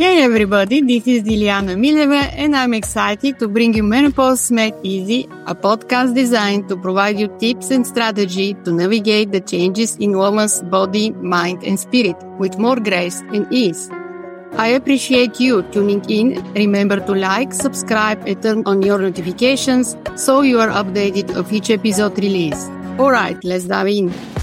Hey everybody, this is Dilyana Mileva and I'm excited to bring you Menopause Made Easy, a podcast designed to provide you tips and strategy to navigate the changes in woman's body, mind and spirit with more grace and ease. I appreciate you tuning in. Remember to like, subscribe and turn on your notifications so you are updated of each episode release. Alright, let's dive in.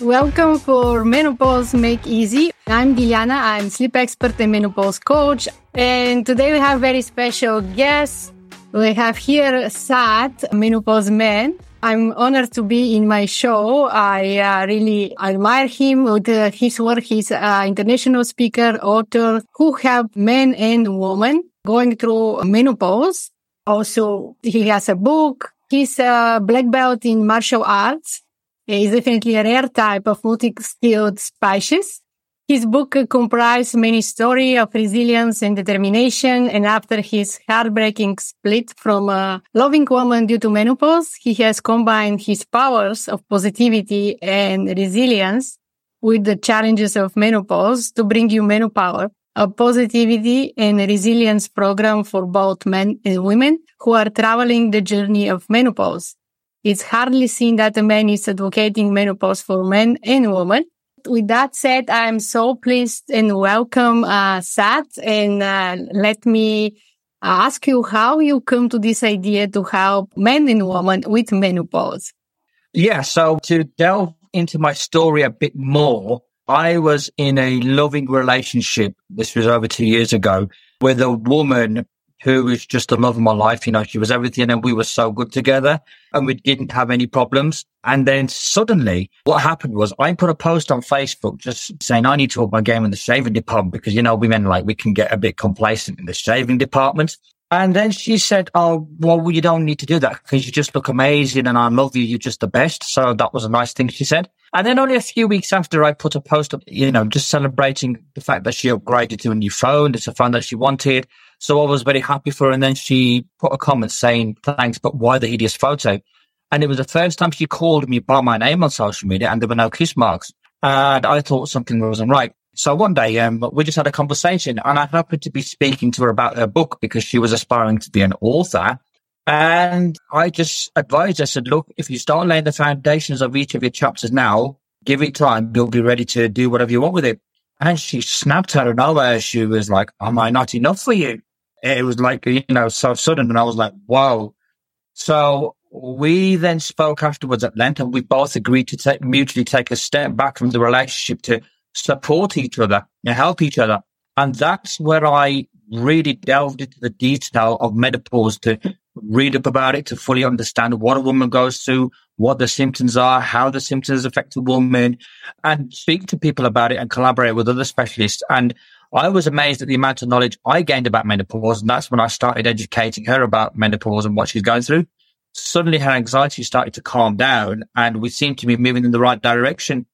Welcome for Menopause Make Easy. I'm Dilyana. I'm sleep expert and menopause coach. And today we have very special guest. We have here Sat, menopause man. I'm honored to be in my show. I uh, really admire him with uh, his work. He's an international speaker, author who help men and women going through menopause. Also, he has a book. He's a black belt in martial arts is definitely a rare type of multi-skilled species. His book comprises many stories of resilience and determination. And after his heartbreaking split from a loving woman due to menopause, he has combined his powers of positivity and resilience with the challenges of menopause to bring you Menopower, a positivity and resilience program for both men and women who are traveling the journey of menopause. It's hardly seen that a man is advocating menopause for men and women. With that said, I'm so pleased and welcome uh, Sat and uh, let me ask you how you come to this idea to help men and women with menopause. Yeah, so to delve into my story a bit more, I was in a loving relationship. This was over two years ago with a woman who was just the love of my life. You know, she was everything and we were so good together and we didn't have any problems. And then suddenly what happened was I put a post on Facebook just saying I need to up my game in the shaving department because, you know, women like we can get a bit complacent in the shaving department. And then she said, Oh, well, you don't need to do that because you just look amazing and I love you. You're just the best. So that was a nice thing she said. And then only a few weeks after I put a post up, you know, just celebrating the fact that she upgraded to a new phone. It's a phone that she wanted. So I was very happy for her. And then she put a comment saying, thanks, but why the hideous photo? And it was the first time she called me by my name on social media and there were no kiss marks. And I thought something wasn't right. So one day, um, we just had a conversation and I happened to be speaking to her about her book because she was aspiring to be an author. And I just advised her, said, look, if you start laying the foundations of each of your chapters now, give it time. You'll be ready to do whatever you want with it. And she snapped out of nowhere. She was like, am I not enough for you? It was like, you know, so sudden. And I was like, wow. So we then spoke afterwards at length and we both agreed to take, mutually take a step back from the relationship to support each other and help each other. And that's where I really delved into the detail of menopause to read up about it, to fully understand what a woman goes through, what the symptoms are, how the symptoms affect a woman, and speak to people about it and collaborate with other specialists. And I was amazed at the amount of knowledge I gained about menopause. And that's when I started educating her about menopause and what she's going through. Suddenly her anxiety started to calm down and we seemed to be moving in the right direction.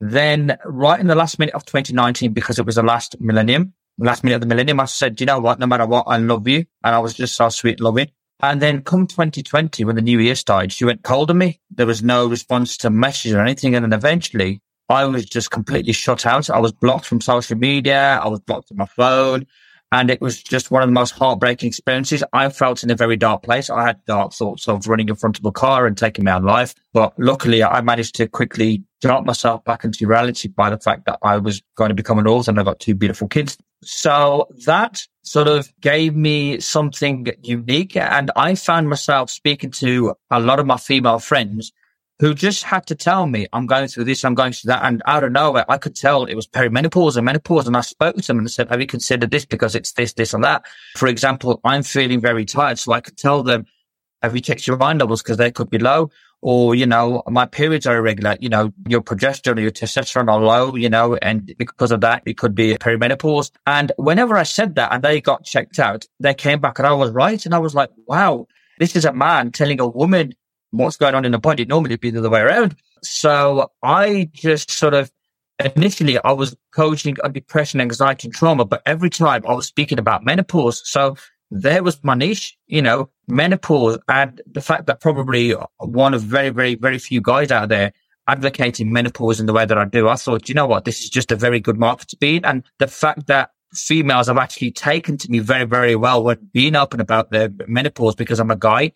Then right in the last minute of 2019, because it was the last millennium, last minute of the millennium, I said, you know what? No matter what, I love you. And I was just so sweet loving. And then come 2020, when the new year started, she went cold on me. There was no response to messages or anything. And then eventually I was just completely shut out. I was blocked from social media. I was blocked on my phone. And it was just one of the most heartbreaking experiences. I felt in a very dark place. I had dark thoughts of running in front of a car and taking my own life. But luckily, I managed to quickly drop myself back into reality by the fact that I was going to become an author and I got two beautiful kids. So that sort of gave me something unique. And I found myself speaking to a lot of my female friends who just had to tell me, I'm going through this, I'm going through that. And out of nowhere, I could tell it was perimenopause and menopause. And I spoke to them and said, have you considered this? Because it's this, this and that. For example, I'm feeling very tired. So I could tell them, have you checked your iron levels? Because they could be low. Or, you know, my periods are irregular. You know, your progesterone your testosterone are low, you know, and because of that, it could be perimenopause. And whenever I said that and they got checked out, they came back and I was right. And I was like, wow, this is a man telling a woman what's going on in the body. Normally be the other way around. So I just sort of initially I was coaching on depression, anxiety, and trauma, but every time I was speaking about menopause. So there was my niche, you know, menopause and the fact that probably one of very, very, very few guys out there advocating menopause in the way that I do, I thought, you know what, this is just a very good market to be in. And the fact that females have actually taken to me very, very well when being open about their menopause because I'm a guy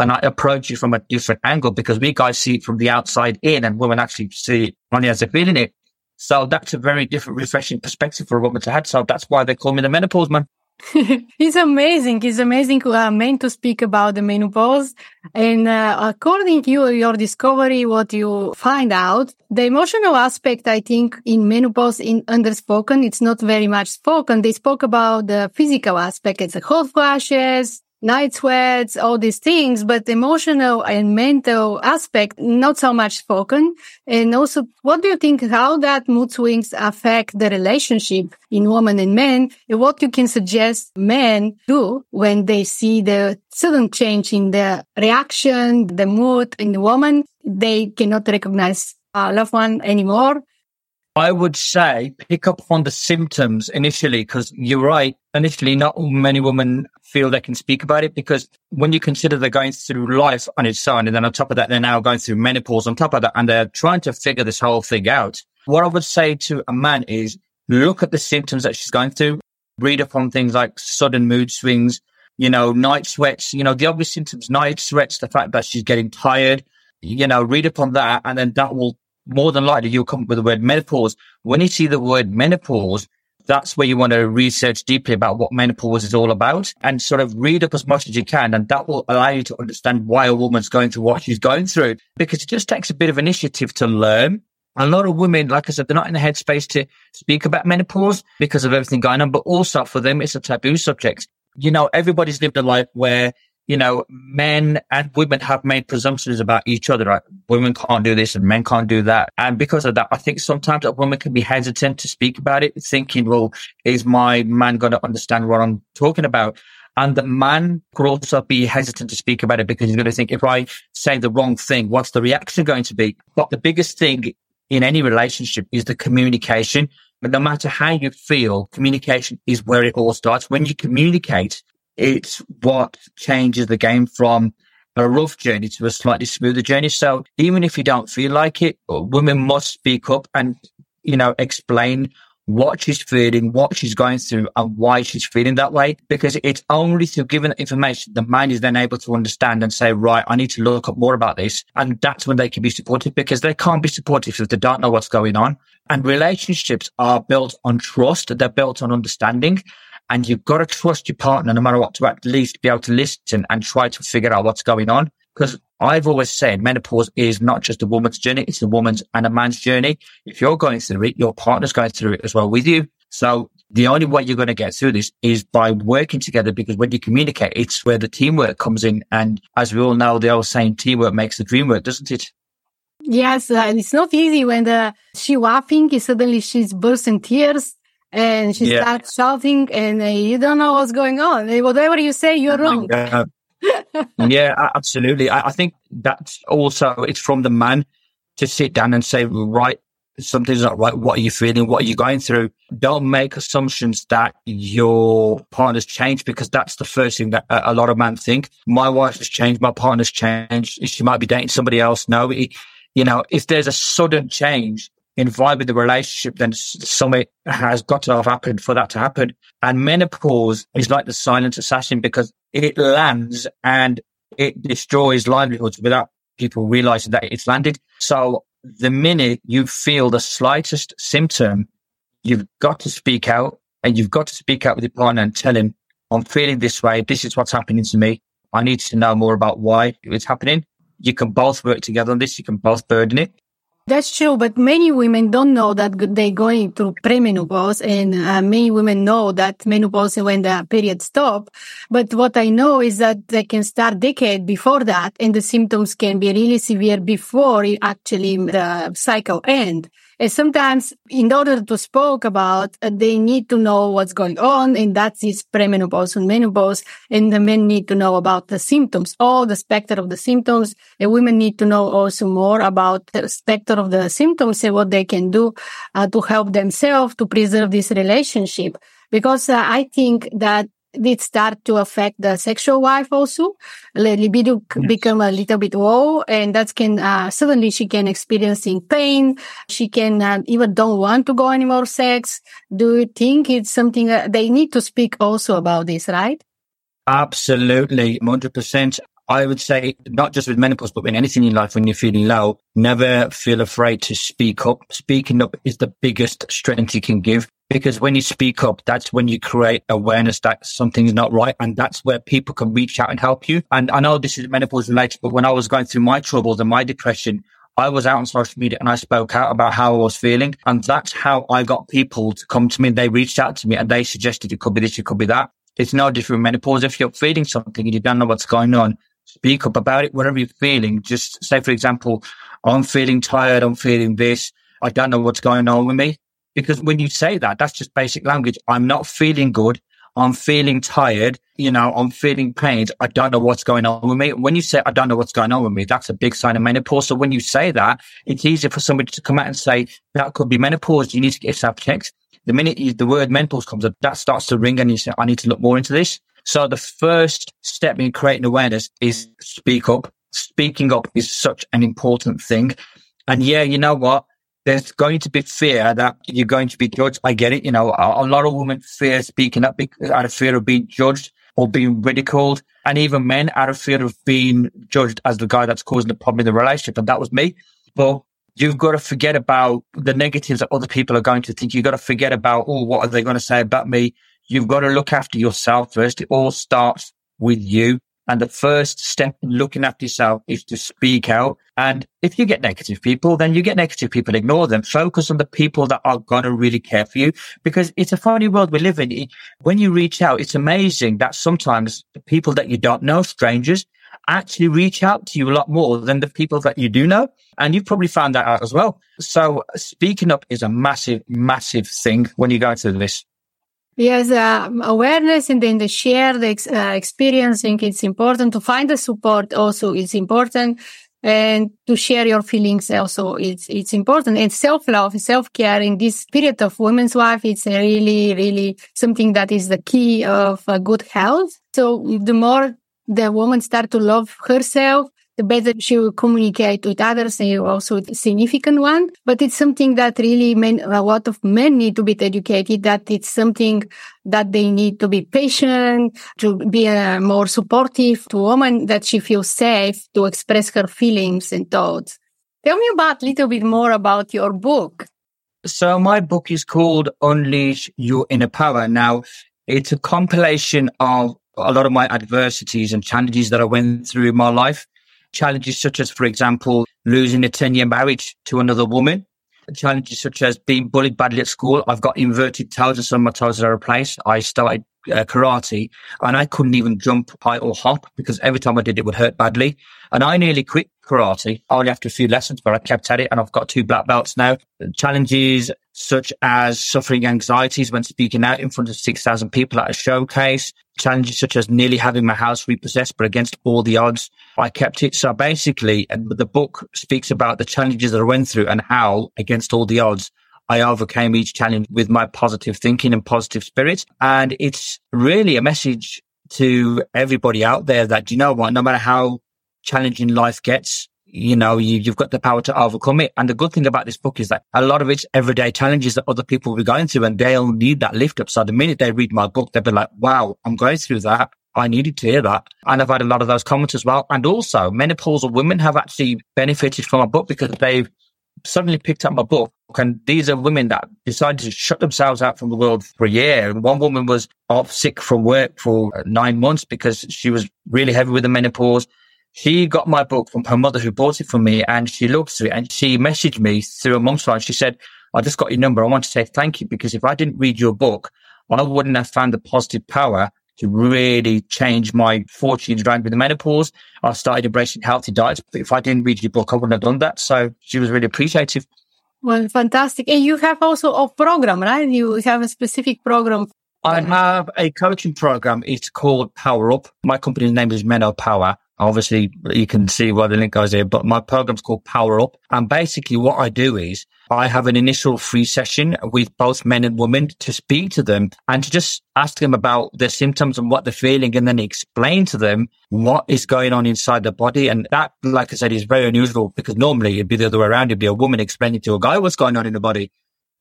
and I approach it from a different angle because we guys see it from the outside in and women actually see it only as they're feeling it. So that's a very different, refreshing perspective for a woman to have. So that's why they call me the menopause man. it's amazing. It's amazing uh, man to speak about the menopause. And uh, according to you, your discovery, what you find out, the emotional aspect, I think, in menopause in underspoken, it's not very much spoken. They spoke about the physical aspect. It's the hot flashes, night sweats, all these things, but emotional and mental aspect, not so much spoken. And also, what do you think how that mood swings affect the relationship in women and men? And what you can suggest men do when they see the sudden change in the reaction, the mood in the woman, they cannot recognize a loved one anymore. I would say pick up on the symptoms initially, because you're right. Initially, not many women feel they can speak about it because when you consider they're going through life on its own, and then on top of that, they're now going through menopause on top of that, and they're trying to figure this whole thing out. What I would say to a man is look at the symptoms that she's going through, read up on things like sudden mood swings, you know, night sweats, you know, the obvious symptoms, night sweats, the fact that she's getting tired, you know, read up on that, and then that will more than likely you'll come up with the word menopause. When you see the word menopause, that's where you want to research deeply about what menopause is all about and sort of read up as much as you can. And that will allow you to understand why a woman's going through what she's going through because it just takes a bit of initiative to learn. A lot of women, like I said, they're not in the headspace to speak about menopause because of everything going on, but also for them, it's a taboo subject. You know, everybody's lived a life where you know, men and women have made presumptions about each other. Right? Women can't do this and men can't do that. And because of that, I think sometimes a woman can be hesitant to speak about it, thinking, well, is my man going to understand what I'm talking about? And the man could also be hesitant to speak about it because he's going to think, if I say the wrong thing, what's the reaction going to be? But the biggest thing in any relationship is the communication. But no matter how you feel, communication is where it all starts. When you communicate, it's what changes the game from a rough journey to a slightly smoother journey. So even if you don't feel like it, women must speak up and, you know, explain what she's feeling, what she's going through and why she's feeling that way. Because it's only through giving that information, the mind is then able to understand and say, right, I need to look up more about this. And that's when they can be supportive because they can't be supportive if they don't know what's going on. And relationships are built on trust. They're built on understanding. And you've got to trust your partner no matter what to at least be able to listen and try to figure out what's going on. Because I've always said menopause is not just a woman's journey, it's a woman's and a man's journey. If you're going through it, your partner's going through it as well with you. So the only way you're going to get through this is by working together because when you communicate, it's where the teamwork comes in. And as we all know, the old saying, teamwork makes the dream work, doesn't it? Yes, uh, it's not easy when the, she laughing, suddenly she's bursting tears and she yeah. starts shouting and uh, you don't know what's going on. Whatever you say, you're wrong. Yeah, yeah absolutely. I, I, think that's also, it's from the man to sit down and say, right, something's not right. What are you feeling? What are you going through? Don't make assumptions that your partner's changed because that's the first thing that a, a lot of men think. My wife has changed. My partner's changed. She might be dating somebody else. No, it, you know, if there's a sudden change, in with the relationship, then something has got to have happened for that to happen. And menopause is like the silent assassin because it lands and it destroys livelihoods without people realizing that it's landed. So the minute you feel the slightest symptom, you've got to speak out and you've got to speak out with your partner and tell him, I'm feeling this way. This is what's happening to me. I need to know more about why it's happening. You can both work together on this. You can both burden it. That's true, but many women don't know that they're going through premenopause, and uh, many women know that menopause when the period stop. But what I know is that they can start decade before that, and the symptoms can be really severe before actually the cycle end. Sometimes in order to spoke about, uh, they need to know what's going on. And that's is premenopause and menopause. And the men need to know about the symptoms, all the spectrum of the symptoms. And women need to know also more about the spectrum of the symptoms and what they can do uh, to help themselves to preserve this relationship. Because uh, I think that it start to affect the sexual life also. The libido yes. become a little bit low and that can, uh, suddenly she can experiencing pain. She can uh, even don't want to go anymore sex. Do you think it's something that they need to speak also about this, right? Absolutely, 100%. I would say not just with menopause, but in anything in life when you're feeling low, never feel afraid to speak up. Speaking up is the biggest strength you can give because when you speak up, that's when you create awareness that something's not right. And that's where people can reach out and help you. And I know this is menopause related, but when I was going through my troubles and my depression, I was out on social media and I spoke out about how I was feeling. And that's how I got people to come to me. They reached out to me and they suggested it could be this, it could be that. It's no different menopause. If you're feeling something and you don't know what's going on, speak up about it, whatever you're feeling. Just say, for example, I'm feeling tired. I'm feeling this. I don't know what's going on with me. Because when you say that, that's just basic language. I'm not feeling good. I'm feeling tired. You know, I'm feeling pains. I don't know what's going on with me. When you say, I don't know what's going on with me, that's a big sign of menopause. So when you say that, it's easier for somebody to come out and say, that could be menopause. You need to get yourself checked. The minute you, the word menopause comes up, that starts to ring and you say, I need to look more into this. So the first step in creating awareness is speak up. Speaking up is such an important thing. And yeah, you know what? There's going to be fear that you're going to be judged. I get it. You know, a, a lot of women fear speaking up out of fear of being judged or being ridiculed. And even men out of fear of being judged as the guy that's causing the problem in the relationship. And that was me. But you've got to forget about the negatives that other people are going to think. You've got to forget about, oh, what are they going to say about me? You've got to look after yourself first. It all starts with you. And the first step in looking after yourself is to speak out. And if you get negative people, then you get negative people. Ignore them. Focus on the people that are going to really care for you because it's a funny world we live in. When you reach out, it's amazing that sometimes the people that you don't know, strangers, actually reach out to you a lot more than the people that you do know. And you've probably found that out as well. So speaking up is a massive, massive thing when you go into this. Yes, uh, awareness and then the shared ex- uh, experiencing. It's important to find the support. Also, it's important and to share your feelings. Also, it's it's important. And self love, self care in this period of women's life, it's really really something that is the key of uh, good health. So the more the woman start to love herself, the better she will communicate with others and also a significant one. But it's something that really men, a lot of men need to be educated that it's something that they need to be patient, to be uh, more supportive to woman that she feels safe to express her feelings and thoughts. Tell me about a little bit more about your book. So my book is called Unleash Your Inner Power. Now it's a compilation of a lot of my adversities and challenges that I went through in my life. Challenges such as, for example, losing a 10 year marriage to another woman. Challenges such as being bullied badly at school. I've got inverted toes and some of my toes are replaced. I started uh, karate and I couldn't even jump high or hop because every time I did it would hurt badly. And I nearly quit karate only after a few lessons, but I kept at it and I've got two black belts now. Challenges such as suffering anxieties when speaking out in front of 6,000 people at a showcase, challenges such as nearly having my house repossessed, but against all the odds, I kept it. So basically, and the book speaks about the challenges that I went through and how against all the odds, I overcame each challenge with my positive thinking and positive spirit. And it's really a message to everybody out there that, you know what, no matter how challenging life gets, you know, you, have got the power to overcome it. And the good thing about this book is that a lot of it's everyday challenges that other people will be going through and they'll need that lift up. So the minute they read my book, they'll be like, wow, I'm going through that. I needed to hear that. And I've had a lot of those comments as well. And also menopausal women have actually benefited from my book because they've suddenly picked up my book. And these are women that decided to shut themselves out from the world for a year. And one woman was off sick from work for uh, nine months because she was really heavy with the menopause. She got my book from her mother who bought it for me and she looked through it and she messaged me through a mum's phone. She said, I just got your number. I want to say thank you because if I didn't read your book, I wouldn't have found the positive power to really change my fortunes around with the menopause. I started embracing healthy diets. But if I didn't read your book, I wouldn't have done that. So she was really appreciative. Well, fantastic. And you have also a program, right? You have a specific program. I have a coaching program. It's called Power Up. My company's name is Menopower Obviously, you can see why the link goes here, but my program's called Power Up. And basically what I do is I have an initial free session with both men and women to speak to them and to just ask them about their symptoms and what they're feeling and then explain to them what is going on inside the body. And that, like I said, is very unusual because normally it'd be the other way around. It'd be a woman explaining to a guy what's going on in the body.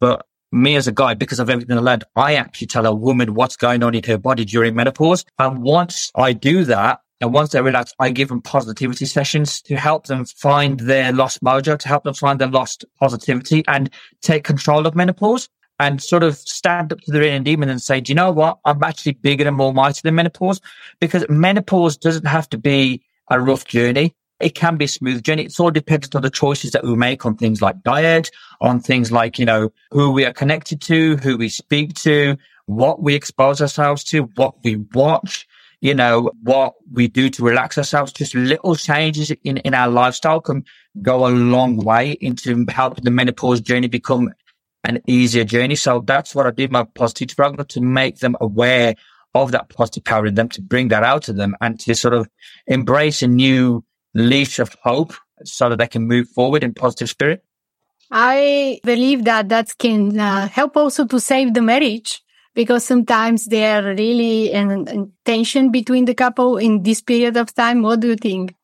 But me as a guy, because of everything I learned, I actually tell a woman what's going on in her body during menopause. And once I do that, and once they relax, I give them positivity sessions to help them find their lost mojo, to help them find their lost positivity and take control of menopause and sort of stand up to their inner demon and say, do you know what? I'm actually bigger and more mighty than menopause because menopause doesn't have to be a rough journey. It can be a smooth journey. It's all dependent on the choices that we make on things like diet, on things like, you know, who we are connected to, who we speak to, what we expose ourselves to, what we watch, you know, what we do to relax ourselves, just little changes in, in our lifestyle can go a long way into helping the menopause journey become an easier journey. So that's what I did my positive program to make them aware of that positive power in them, to bring that out to them and to sort of embrace a new leash of hope so that they can move forward in positive spirit. I believe that that can uh, help also to save the marriage because sometimes there are really an, tension between the couple in this period of time. What do you think?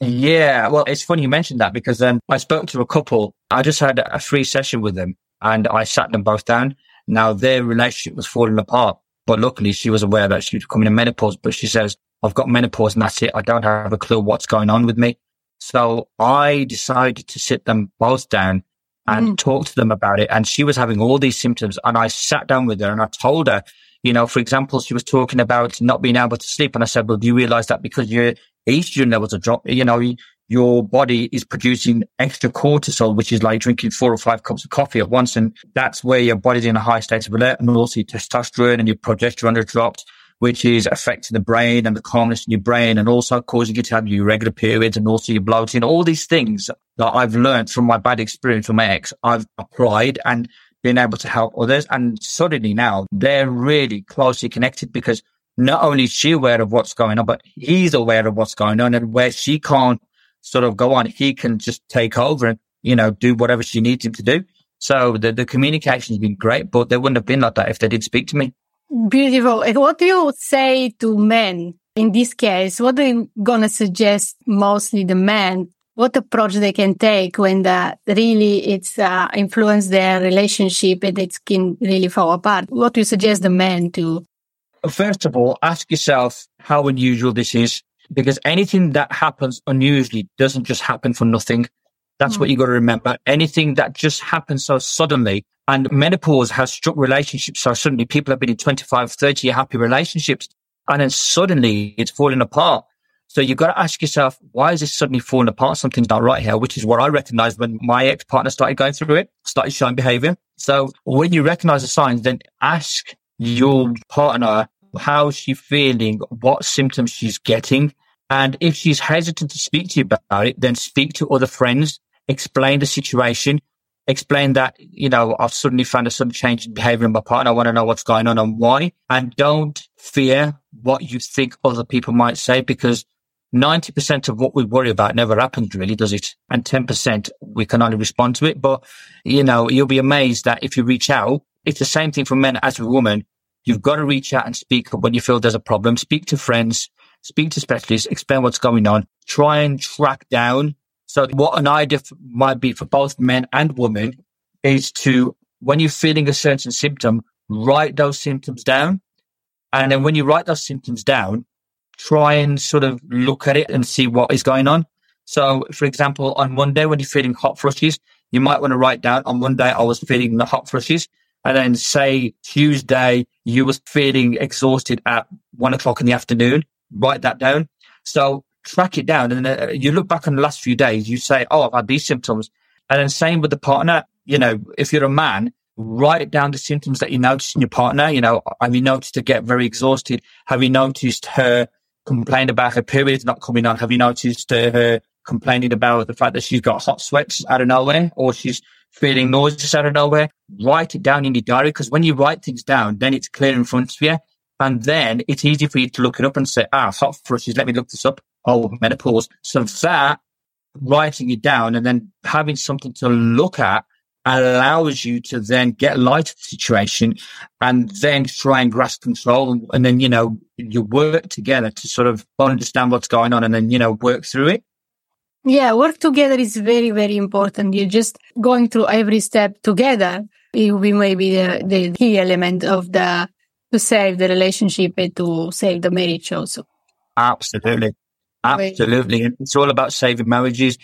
Yeah, well, it's funny you mentioned that because um, I spoke to a couple. I just had a free session with them and I sat them both down. Now their relationship was falling apart, but luckily she was aware that she was coming in menopause, but she says, I've got menopause and that's it. I don't have a clue what's going on with me. So I decided to sit them both down and mm. talk to them about it. And she was having all these symptoms. And I sat down with her and I told her, you know, for example, she was talking about not being able to sleep. And I said, well, do you realize that because your estrogen levels are dropped, you know, your body is producing extra cortisol, which is like drinking four or five cups of coffee at once. And that's where your body's in a high state of alert. And also your testosterone and your progesterone are dropped which is affecting the brain and the calmness in your brain and also causing you to have your irregular periods and also your bloating, all these things that I've learned from my bad experience with my ex, I've applied and been able to help others. And suddenly now they're really closely connected because not only is she aware of what's going on, but he's aware of what's going on and where she can't sort of go on, he can just take over and, you know, do whatever she needs him to do. So the, the communication has been great, but they wouldn't have been like that if they did speak to me. Beautiful. And What do you say to men in this case? What are you going to suggest mostly the men? What approach they can take when the, really it's uh, influence their relationship and it can really fall apart? What do you suggest the men to? First of all, ask yourself how unusual this is because anything that happens unusually doesn't just happen for nothing. That's mm. what you got to remember. Anything that just happens so suddenly and menopause has struck relationships so suddenly people have been in 25, 30 year happy relationships and then suddenly it's falling apart. So you've got to ask yourself, why is this suddenly falling apart? Something's not right here, which is what I recognized when my ex partner started going through it, started showing behavior. So when you recognize the signs, then ask your partner, how's she feeling? What symptoms she's getting? And if she's hesitant to speak to you about it, then speak to other friends, explain the situation, explain that, you know, I've suddenly found a sudden change in behavior in my partner. I want to know what's going on and why. And don't fear what you think other people might say because 90% of what we worry about never happens really, does it? And 10% we can only respond to it. But, you know, you'll be amazed that if you reach out, it's the same thing for men as for women. You've got to reach out and speak when you feel there's a problem. Speak to friends, speak to specialists, explain what's going on, try and track down so what an idea might be for both men and women is to, when you're feeling a certain symptom, write those symptoms down. And then when you write those symptoms down, try and sort of look at it and see what is going on. So, for example, on Monday, when you're feeling hot flushes, you might want to write down on Monday, I was feeling the hot flushes. And then say Tuesday, you was feeling exhausted at one o'clock in the afternoon. Write that down. So track it down. And uh, you look back on the last few days, you say, Oh, I've had these symptoms. And then same with the partner. You know, if you're a man, write down the symptoms that you notice in your partner. You know, have you noticed her get very exhausted? Have you noticed her complain about her periods not coming on? Have you noticed uh, her complaining about the fact that she's got hot sweats out of nowhere or she's feeling nauseous out of nowhere? Write it down in your diary because when you write things down, then it's clear in front of you. And then it's easy for you to look it up and say, ah, hot flushes, let me look this up oh, menopause. So that writing it down and then having something to look at allows you to then get light of the situation and then try and grasp control. And, then, you know, you work together to sort of understand what's going on and then, you know, work through it. Yeah, work together is very, very important. You're just going through every step together. It will be maybe the, the key element of the, to save the relationship and to save the marriage also. Absolutely. Absolutely. It's all about saving marriages,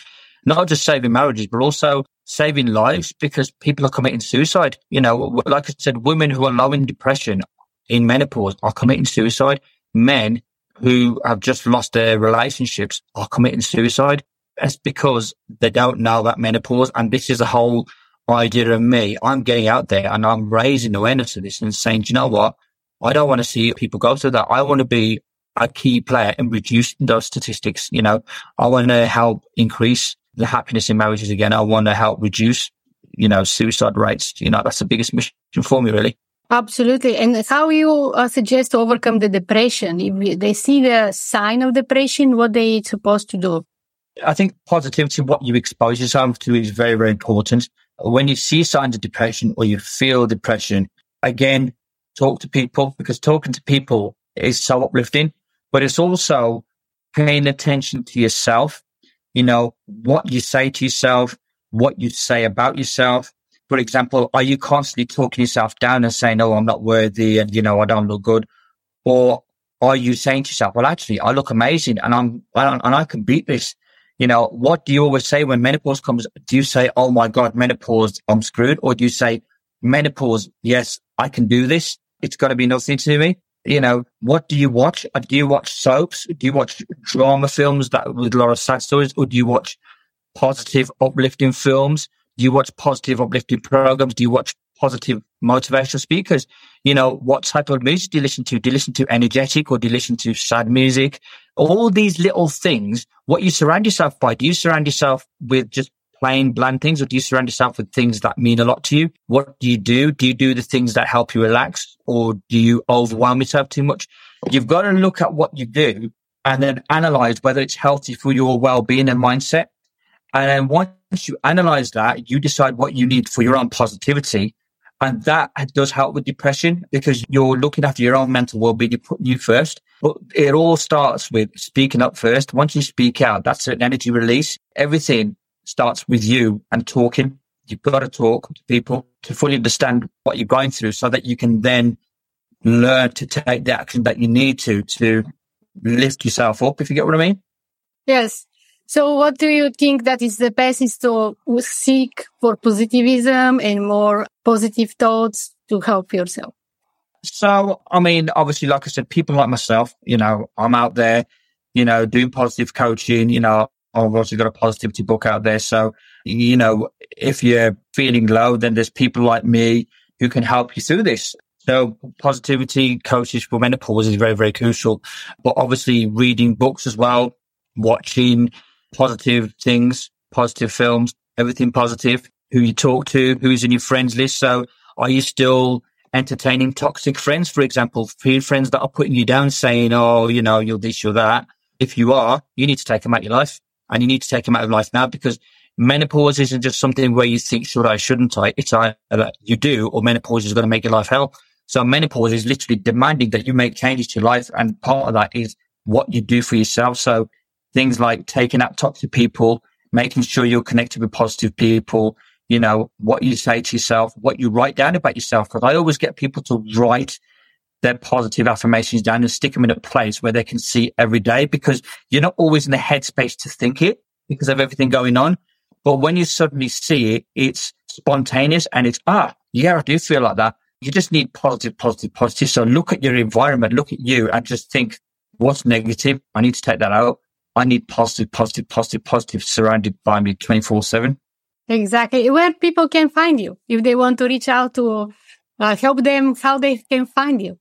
not just saving marriages, but also saving lives because people are committing suicide. You know, like I said, women who are low in depression in menopause are committing suicide. Men who have just lost their relationships are committing suicide. That's because they don't know that menopause. And this is a whole idea of me. I'm getting out there and I'm raising awareness of this and saying, do you know what? I don't want to see people go through that. I want to be a key player in reducing those statistics. You know, I want to help increase the happiness in marriages again. I want to help reduce, you know, suicide rates. You know, that's the biggest mission for me, really. Absolutely. And how you uh, suggest to overcome the depression? If they see the sign of depression, what they supposed to do? I think positivity, what you expose yourself to is very, very important. When you see signs of depression or you feel depression, again, talk to people because talking to people is so uplifting, but it's also paying attention to yourself. You know, what you say to yourself, what you say about yourself. For example, are you constantly talking yourself down and saying, Oh, I'm not worthy and, you know, I don't look good? Or are you saying to yourself, well, actually, I look amazing and I'm, and I can beat this. You know, what do you always say when menopause comes? Do you say, Oh my God, menopause, I'm screwed? Or do you say, menopause, yes, I can do this. It's going to be nothing to me. You know, what do you watch? Uh, do you watch soaps? Do you watch drama films that with a lot of sad stories? Or do you watch positive, uplifting films? Do you watch positive, uplifting programs? Do you watch positive motivational speakers? You know, what type of music do you listen to? Do you listen to energetic or do you listen to sad music? All these little things, what you surround yourself by, do you surround yourself with just plain bland things or do you surround yourself with things that mean a lot to you? What do you do? Do you do the things that help you relax or do you overwhelm yourself too much? You've got to look at what you do and then analyze whether it's healthy for your well-being and mindset. And then once you analyze that, you decide what you need for your own positivity. And that does help with depression because you're looking after your own mental well-being. You put you first, but it all starts with speaking up first. Once you speak out, that's an energy release. Everything starts with you and talking. You've got to talk to people to fully understand what you're going through so that you can then learn to take the action that you need to, to lift yourself up, if you get what I mean. Yes. So what do you think that is the best is to seek for positivism and more positive thoughts to help yourself? So, I mean, obviously, like I said, people like myself, you know, I'm out there, you know, doing positive coaching, you know, Oh, I've also got a positivity book out there. So, you know, if you're feeling low, then there's people like me who can help you through this. So positivity coaches for menopause is very, very crucial. But obviously reading books as well, watching positive things, positive films, everything positive, who you talk to, who's in your friends list. So are you still entertaining toxic friends, for example, friends that are putting you down saying, Oh, you know, you're this, you're that. If you are, you need to take them out of your life and you need to take them out of life now because menopause isn't just something where you think, should I, shouldn't I? It's either you do or menopause is going to make your life hell. So menopause is literally demanding that you make changes to life. And part of that is what you do for yourself. So things like taking out toxic people, making sure you're connected with positive people, you know, what you say to yourself, what you write down about yourself. Cause I always get people to write their positive affirmations down and stick them in a place where they can see every day because you're not always in the headspace to think it because of everything going on. But when you suddenly see it, it's spontaneous and it's, ah, yeah, I do feel like that. You just need positive, positive, positive. So look at your environment, look at you and just think, what's negative? I need to take that out. I need positive, positive, positive, positive surrounded by me 24 seven. Exactly. Where people can find you if they want to reach out to uh, help them, how they can find you.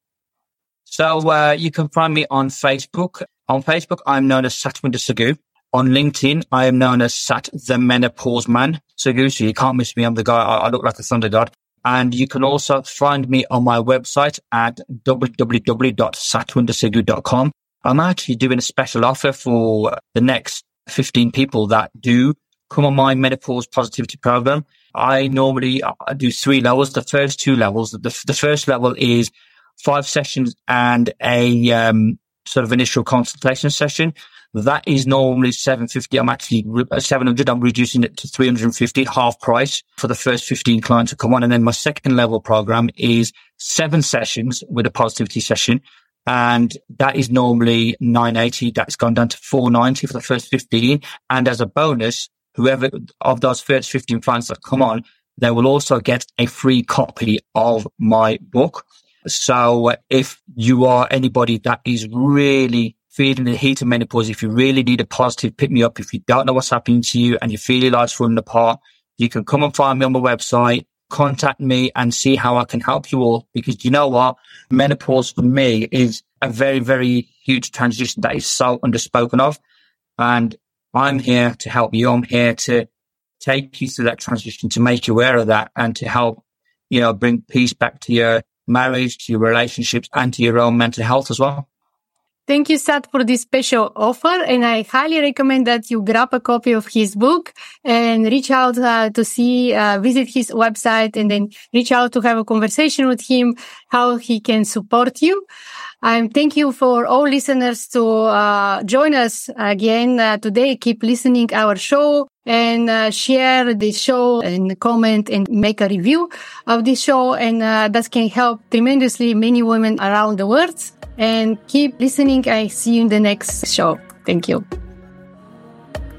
So uh, you can find me on Facebook. On Facebook, I'm known as Satwinder Sagoo. On LinkedIn, I am known as Sat the Menopause Man Sagoo. So you can't miss me. I'm the guy. I, I look like a thunder god. And you can also find me on my website at www.satwindersagoo.com. I'm actually doing a special offer for the next 15 people that do come on my menopause positivity program. I normally I do three levels. The first two levels, the, the first level is five sessions and a um, sort of initial consultation session. That is normally 750. I'm actually uh, 700. I'm reducing it to 350, half price for the first 15 clients to come on. And then my second level program is seven sessions with a positivity session. And that is normally 980. That's gone down to 490 for the first 15. And as a bonus, whoever of those first 15 clients that come on, they will also get a free copy of my book. So uh, if you are anybody that is really feeling the heat of menopause, if you really need a positive pick me up, if you don't know what's happening to you and you feel your life's falling apart, you can come and find me on my website, contact me and see how I can help you all. Because you know what? Menopause for me is a very, very huge transition that is so underspoken of. And I'm here to help you. I'm here to take you through that transition, to make you aware of that and to help, you know, bring peace back to your marriage, to your relationships and to your own mental health as well. Thank you, Sat, for this special offer. And I highly recommend that you grab a copy of his book and reach out uh, to see, uh, visit his website and then reach out to have a conversation with him, how he can support you. Um, thank you for all listeners to uh, join us again uh, today. Keep listening our show and uh, share the show and comment and make a review of this show. And uh, that can help tremendously many women around the world. And keep listening. I see you in the next show. Thank you.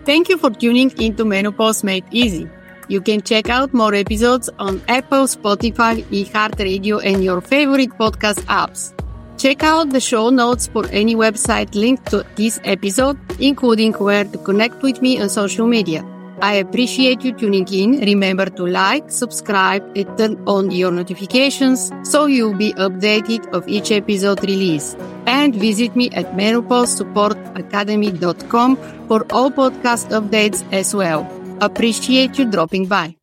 Thank you for tuning into Menopause Made Easy. You can check out more episodes on Apple, Spotify, iHeartRadio, and your favorite podcast apps. Check out the show notes for any website linked to this episode, including where to connect with me on social media. I appreciate you tuning in. Remember to like, subscribe, and turn on your notifications so you'll be updated of each episode release. And visit me at menopausesupportacademy.com for all podcast updates as well. Appreciate you dropping by.